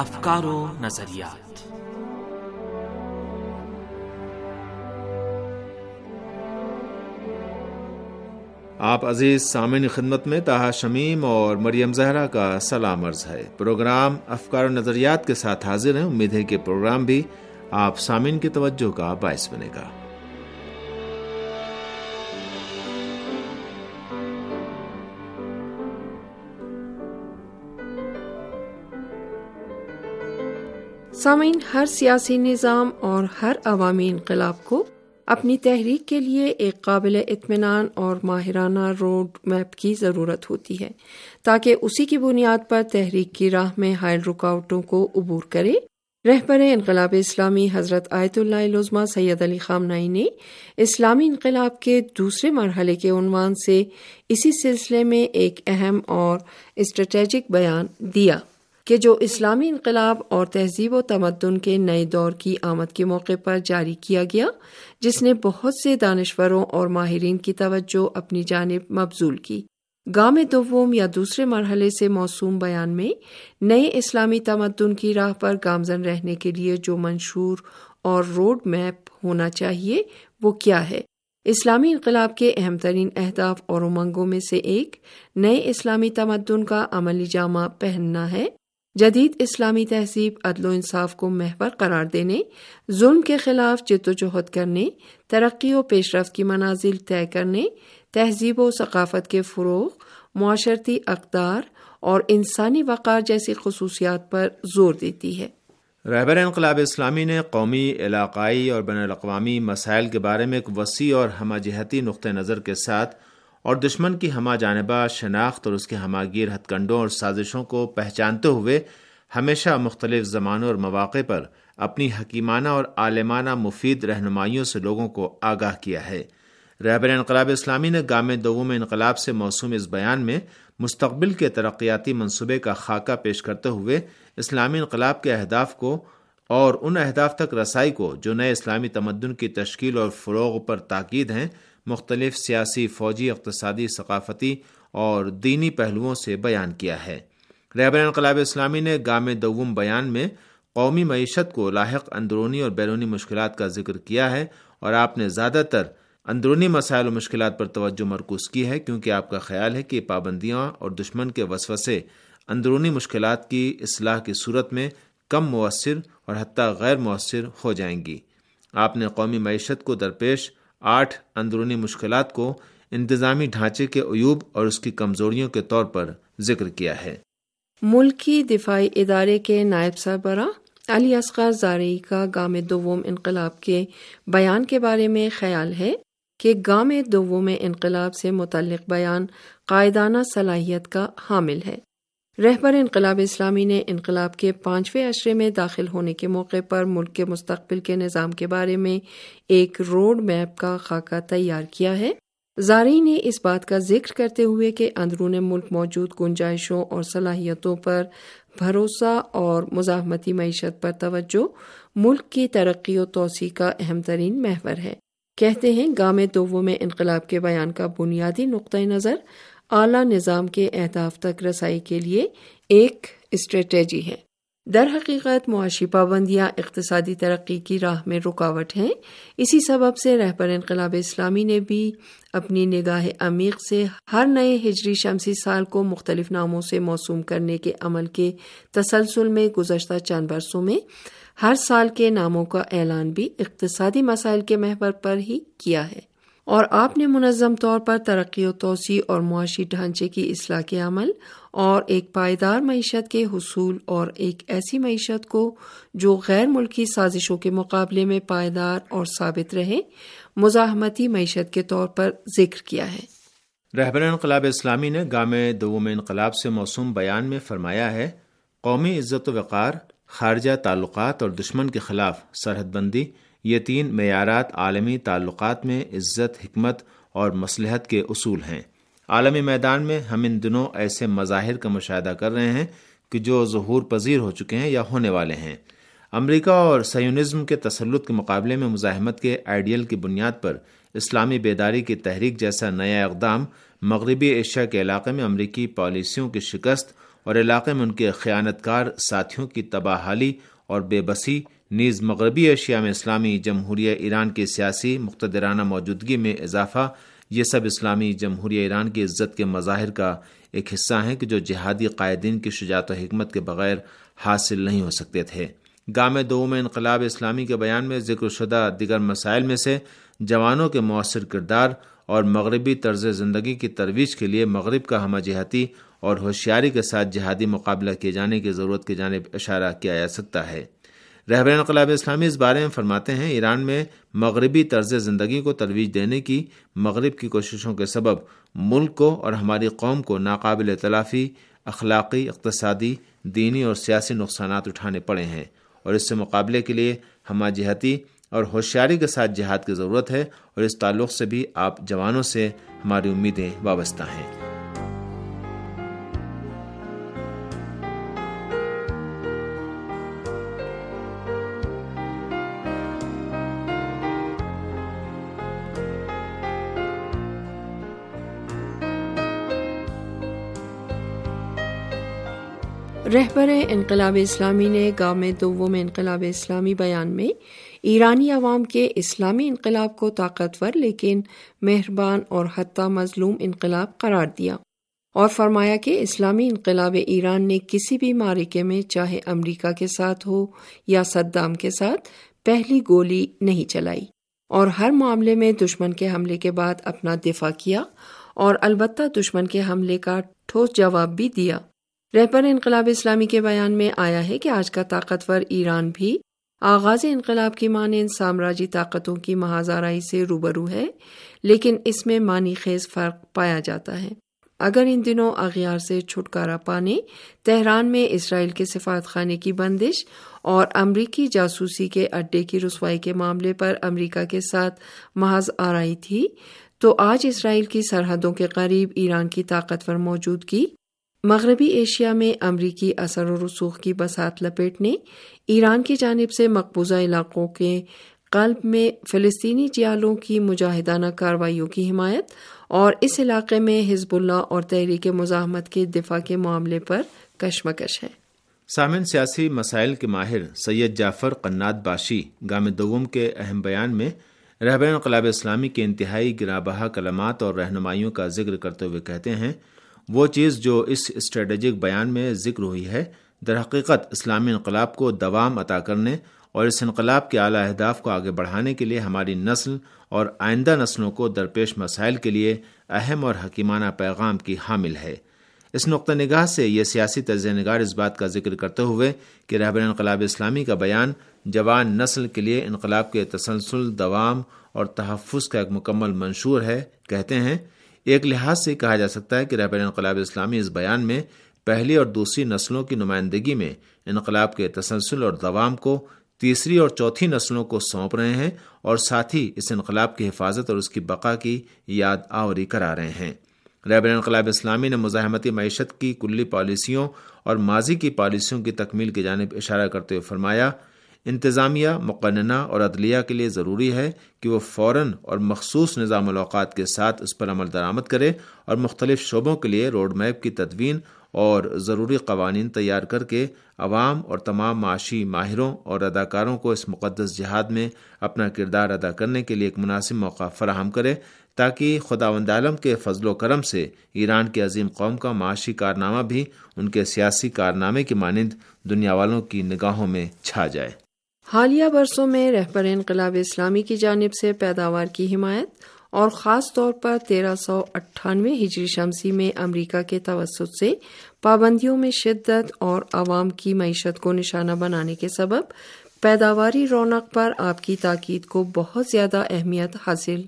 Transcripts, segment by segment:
افکار و نظریات۔ آپ عزیز سامعین خدمت میں تاہا شمیم اور مریم زہرا کا سلام عرض ہے۔ پروگرام افکار و نظریات کے ساتھ حاضر ہیں۔ امید ہے کہ پروگرام بھی آپ سامعین کی توجہ کا باعث بنے گا۔ سامعین، ہر سیاسی نظام اور ہر عوامی انقلاب کو اپنی تحریک کے لیے ایک قابل اطمینان اور ماہرانہ روڈ میپ کی ضرورت ہوتی ہے، تاکہ اسی کی بنیاد پر تحریک کی راہ میں حائل رکاوٹوں کو عبور کرے۔ رہبر انقلاب اسلامی حضرت آیت اللہ لزما سید علی خامنائی نے اسلامی انقلاب کے دوسرے مرحلے کے عنوان سے اسی سلسلے میں ایک اہم اور اسٹریٹجک بیان دیا۔ کہ جو اسلامی انقلاب اور تہذیب و تمدن کے نئے دور کی آمد کے موقع پر جاری کیا گیا، جس نے بہت سے دانشوروں اور ماہرین کی توجہ اپنی جانب مبزول کی۔ گام دوم یا دوسرے مرحلے سے موسوم بیان میں، نئے اسلامی تمدن کی راہ پر گامزن رہنے کے لیے جو منشور اور روڈ میپ ہونا چاہیے، وہ کیا ہے؟ اسلامی انقلاب کے اہم ترین اہداف اور امنگوں میں سے ایک، نئے اسلامی تمدن کا عملی جامہ پہننا ہے۔ جدید اسلامی تہذیب، عدل و انصاف کو محور قرار دینے، ظلم کے خلاف جد و جہد کرنے، ترقی و پیش رفت کی منازل طے کرنے، تہذیب و ثقافت کے فروغ، معاشرتی اقدار اور انسانی وقار جیسی خصوصیات پر زور دیتی ہے۔ رہبر انقلاب اسلامی نے قومی، علاقائی اور بین الاقوامی مسائل کے بارے میں ایک وسیع اور ہمہ جہتی نقطۂ نظر کے ساتھ اور دشمن کی ہمہ جانبہ شناخت اور اس کے ہمہ گیر ہتھ کنڈوں اور سازشوں کو پہچانتے ہوئے ہمیشہ مختلف زمانوں اور مواقع پر اپنی حکیمانہ اور عالمانہ مفید رہنمائیوں سے لوگوں کو آگاہ کیا ہے۔ رہبر انقلاب اسلامی نے گام دوم انقلاب سے موسوم اس بیان میں مستقبل کے ترقیاتی منصوبے کا خاکہ پیش کرتے ہوئے اسلامی انقلاب کے اہداف کو اور ان اہداف تک رسائی کو جو نئے اسلامی تمدن کی تشکیل اور فروغ پر تاکید ہیں مختلف سیاسی، فوجی، اقتصادی، ثقافتی اور دینی پہلوؤں سے بیان کیا ہے۔ رہبر انقلاب اسلامی نے گام دوم بیان میں قومی معیشت کو لاحق اندرونی اور بیرونی مشکلات کا ذکر کیا ہے اور آپ نے زیادہ تر اندرونی مسائل و مشکلات پر توجہ مرکوز کی ہے کیونکہ آپ کا خیال ہے کہ پابندیاں اور دشمن کے وسوسے اندرونی مشکلات کی اصلاح کی صورت میں کم مؤثر اور حتیٰ غیر مؤثر ہو جائیں گی۔ آپ نے قومی معیشت کو درپیش آٹھ اندرونی مشکلات کو انتظامی ڈھانچے کے عیوب اور اس کی کمزوریوں کے طور پر ذکر کیا ہے۔ ملکی دفاعی ادارے کے نائب سربراہ علی اصغر زارعی کا گام دوم انقلاب کے بیان کے بارے میں خیال ہے کہ گام دوم انقلاب سے متعلق بیان قائدانہ صلاحیت کا حامل ہے۔ رہبر انقلاب اسلامی نے انقلاب کے پانچویں اشرے میں داخل ہونے کے موقع پر ملک کے مستقبل کے نظام کے بارے میں ایک روڈ میپ کا خاکہ تیار کیا ہے۔ زاری نے اس بات کا ذکر کرتے ہوئے کہ اندرون ملک موجود گنجائشوں اور صلاحیتوں پر بھروسہ اور مزاحمتی معیشت پر توجہ ملک کی ترقی و توسیع کا اہم ترین محور ہے۔ کہتے ہیں، گام دووں میں انقلاب کے بیان کا بنیادی نقطۂ نظر اعلی نظام کے اہداف تک رسائی کے لیے ایک اسٹریٹجی ہے۔ در حقیقت معاشی پابندیاں اقتصادی ترقی کی راہ میں رکاوٹ ہیں۔ اسی سبب سے رہبر انقلاب اسلامی نے بھی اپنی نگاہ عمیق سے ہر نئے ہجری شمسی سال کو مختلف ناموں سے موسوم کرنے کے عمل کے تسلسل میں گزشتہ چند برسوں میں ہر سال کے ناموں کا اعلان بھی اقتصادی مسائل کے محور پر ہی کیا ہے۔ اور آپ نے منظم طور پر ترقی و توسیع اور معاشی ڈھانچے کی اصلاح کے عمل اور ایک پائیدار معیشت کے حصول اور ایک ایسی معیشت کو جو غیر ملکی سازشوں کے مقابلے میں پائیدار اور ثابت رہے، مزاحمتی معیشت کے طور پر ذکر کیا ہے۔ رہبر انقلاب اسلامی نے گام دوم انقلاب سے موسوم بیان میں فرمایا ہے، قومی عزت و وقار، خارجہ تعلقات اور دشمن کے خلاف سرحد بندی یہ تین معیارات عالمی تعلقات میں عزت، حکمت اور مصلحت کے اصول ہیں۔ عالمی میدان میں ہم ان دنوں ایسے مظاہر کا مشاہدہ کر رہے ہیں کہ جو ظہور پذیر ہو چکے ہیں یا ہونے والے ہیں۔ امریکہ اور سیونزم کے تسلط کے مقابلے میں مزاحمت کے آئیڈیل کی بنیاد پر اسلامی بیداری کی تحریک جیسا نیا اقدام مغربی ایشیا کے علاقے میں امریکی پالیسیوں کی شکست اور علاقے میں ان کے خیانت کار ساتھیوں کی تباہ حالی اور بے بسی نیز مغربی ایشیا میں اسلامی جمہوریہ ایران کی سیاسی مقتدرانہ موجودگی میں اضافہ، یہ سب اسلامی جمہوریہ ایران کی عزت کے مظاہر کا ایک حصہ ہیں کہ جو جہادی قائدین کی شجاعت و حکمت کے بغیر حاصل نہیں ہو سکتے تھے۔ گام دوم انقلاب اسلامی کے بیان میں ذکر شدہ دیگر مسائل میں سے جوانوں کے مؤثر کردار اور مغربی طرز زندگی کی ترویج کے لیے مغرب کا ہمہ جہتی اور ہوشیاری کے ساتھ جہادی مقابلہ کیے جانے کی ضرورت کی جانب اشارہ کیا جا سکتا ہے۔ رہبر انقلاب اسلامی اس بارے میں فرماتے ہیں، ایران میں مغربی طرز زندگی کو ترویج دینے کی مغرب کی کوششوں کے سبب ملک کو اور ہماری قوم کو ناقابل تلافی اخلاقی، اقتصادی، دینی اور سیاسی نقصانات اٹھانے پڑے ہیں۔ اور اس سے مقابلے کے لیے ہمہ جہتی اور ہوشیاری کے ساتھ جہاد کی ضرورت ہے اور اس تعلق سے بھی آپ جوانوں سے ہماری امیدیں وابستہ ہیں۔ رہبر انقلاب اسلامی نے گام دوم انقلاب اسلامی بیان میں ایرانی عوام کے اسلامی انقلاب کو طاقتور لیکن مہربان اور حتیٰ مظلوم انقلاب قرار دیا اور فرمایا کہ اسلامی انقلاب ایران نے کسی بھی مارکے میں چاہے امریکہ کے ساتھ ہو یا صدام کے ساتھ پہلی گولی نہیں چلائی اور ہر معاملے میں دشمن کے حملے کے بعد اپنا دفاع کیا اور البتہ دشمن کے حملے کا ٹھوس جواب بھی دیا۔ رہبر انقلاب اسلامی کے بیان میں آیا ہے کہ آج کا طاقتور ایران بھی آغاز انقلاب کی مانند سامراجی طاقتوں کی محاذارائی سے روبرو ہے، لیکن اس میں مانی خیز فرق پایا جاتا ہے۔ اگر ان دنوں اغیار سے چھٹکارا پانے، تہران میں اسرائیل کے سفارت خانے کی بندش اور امریکی جاسوسی کے اڈے کی رسوائی کے معاملے پر امریکہ کے ساتھ محض آرائی تھی، تو آج اسرائیل کی سرحدوں کے قریب ایران کی طاقتور موجودگی مغربی ایشیا میں امریکی اثر و رسوخ کی بسات لپیٹنے ایران کی جانب سے مقبوضہ علاقوں کے قلب میں فلسطینی جیالوں کی مجاہدانہ کارروائیوں کی حمایت اور اس علاقے میں حزب اللہ اور تحریک مزاحمت کے دفاع کے معاملے پر کشمکش ہے۔ سامن سیاسی مسائل کے ماہر سید جعفر قنات باشی گام دوم کے اہم بیان میں رہبر انقلاب اسلامی کے انتہائی گرا بہا کلمات اور رہنمائیوں کا ذکر کرتے ہوئے کہتے ہیں وہ چیز جو اس اسٹریٹجک بیان میں ذکر ہوئی ہے، در حقیقت اسلامی انقلاب کو دوام عطا کرنے اور اس انقلاب کے اعلیٰ اہداف کو آگے بڑھانے کے لیے ہماری نسل اور آئندہ نسلوں کو درپیش مسائل کے لیے اہم اور حکیمانہ پیغام کی حامل ہے۔ اس نقطہ نگاہ سے یہ سیاسی تجزیہ نگار اس بات کا ذکر کرتے ہوئے کہ رہبر انقلاب اسلامی کا بیان جوان نسل کے لیے انقلاب کے تسلسل، دوام اور تحفظ کا ایک مکمل منشور ہے، کہتے ہیں ایک لحاظ سے کہا جا سکتا ہے کہ رہبر انقلاب اسلامی اس بیان میں پہلی اور دوسری نسلوں کی نمائندگی میں انقلاب کے تسلسل اور دوام کو، تیسری اور چوتھی نسلوں کو سونپ رہے ہیں اور ساتھ ہی اس انقلاب کی حفاظت اور اس کی بقا کی یاد آوری کرا رہے ہیں۔ رہبر انقلاب اسلامی نے مزاحمتی معیشت کی کلی پالیسیوں اور ماضی کی پالیسیوں کی تکمیل کی جانب اشارہ کرتے ہوئے فرمایا انتظامیہ، مقننہ اور عدلیہ کے لیے ضروری ہے کہ وہ فوراً اور مخصوص نظام الاوقات کے ساتھ اس پر عمل درآمد کرے اور مختلف شعبوں کے لیے روڈ میپ کی تدوین اور ضروری قوانین تیار کر کے عوام اور تمام معاشی ماہروں اور اداکاروں کو اس مقدس جہاد میں اپنا کردار ادا کرنے کے لیے ایک مناسب موقع فراہم کرے تاکہ خدا وند عالم کے فضل و کرم سے ایران کی عظیم قوم کا معاشی کارنامہ بھی ان کے سیاسی کارنامے کی مانند دنیا والوں کی نگاہوں میں چھا جائے۔ حالیہ برسوں میں رہبر انقلاب اسلامی کی جانب سے پیداوار کی حمایت اور خاص طور پر تیرہ سو اٹھانوے ہجری شمسی میں امریکہ کے توسط سے پابندیوں میں شدت اور عوام کی معیشت کو نشانہ بنانے کے سبب پیداواری رونق پر آپ کی تاکید کو بہت زیادہ اہمیت حاصل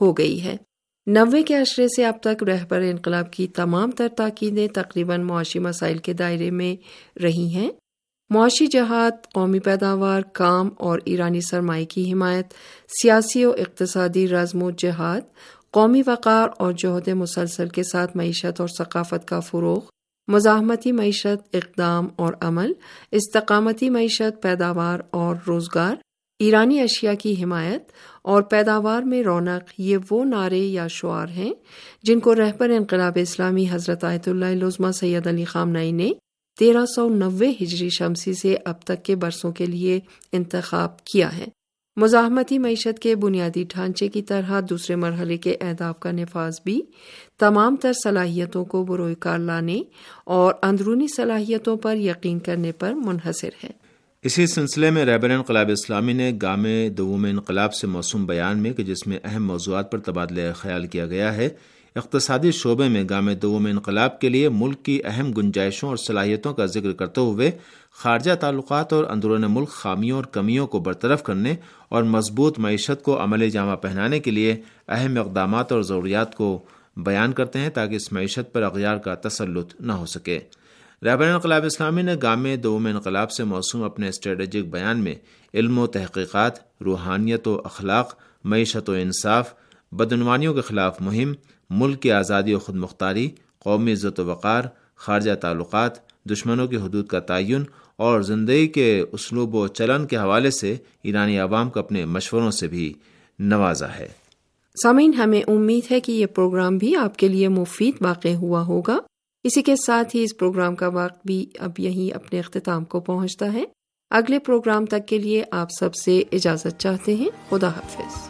ہو گئی ہے۔ نوے کے اشرے سے اب تک رہبر انقلاب کی تمام تر تاکیدیں تقریباً معاشی مسائل کے دائرے میں رہی ہیں۔ معاشی جہاد، قومی پیداوار، کام اور ایرانی سرمائی کی حمایت، سیاسی و اقتصادی رزم و جہاد، قومی وقار اور جہد مسلسل کے ساتھ معیشت اور ثقافت کا فروغ، مزاحمتی معیشت، اقدام اور عمل، استقامتی معیشت، پیداوار اور روزگار، ایرانی اشیاء کی حمایت اور پیداوار میں رونق، یہ وہ نعرے یا شعار ہیں جن کو رہبر انقلاب اسلامی حضرت آیت اللہ لزما سید علی خامنائی نے تیرہ سو نوے ہجری شمسی سے اب تک کے برسوں کے لیے انتخاب کیا ہے۔ مزاحمتی معیشت کے بنیادی ڈھانچے کی طرح دوسرے مرحلے کے اہداف کا نفاذ بھی، تمام تر صلاحیتوں کو بروئے کار لانے اور اندرونی صلاحیتوں پر یقین کرنے پر منحصر ہے۔ اسی سلسلے میں رہبر انقلاب اسلامی نے گام دوم انقلاب سے موسوم بیان میں کہ جس میں اہم موضوعات پر تبادلہ خیال کیا گیا ہے اقتصادی شعبے میں گام دوم انقلاب کے لیے ملک کی اہم گنجائشوں اور صلاحیتوں کا ذکر کرتے ہوئے خارجہ تعلقات اور اندرون ملک خامیوں اور کمیوں کو برطرف کرنے اور مضبوط معیشت کو عمل جامہ پہنانے کے لیے اہم اقدامات اور ضروریات کو بیان کرتے ہیں تاکہ اس معیشت پر اغیار کا تسلط نہ ہو سکے۔ رہبر انقلاب اسلامی نے گام دوم انقلاب سے موسوم اپنے اسٹریٹجک بیان میں علم و تحقیقات، روحانیت و اخلاق، معیشت و انصاف بدعنوانیوں کے خلاف مہم، ملک کی آزادی و خود مختاری قومی عزت و وقار، خارجہ تعلقات، دشمنوں کی حدود کا تعین اور زندگی کے اسلوب و چلن کے حوالے سے ایرانی عوام کو اپنے مشوروں سے بھی نوازا ہے۔ سامعین، ہمیں امید ہے کہ یہ پروگرام بھی آپ کے لیے مفید واقع ہوا ہوگا۔ اسی کے ساتھ ہی اس پروگرام کا وقت بھی اب یہی اپنے اختتام کو پہنچتا ہے۔ اگلے پروگرام تک کے لیے آپ سب سے اجازت چاہتے ہیں۔ خدا حافظ۔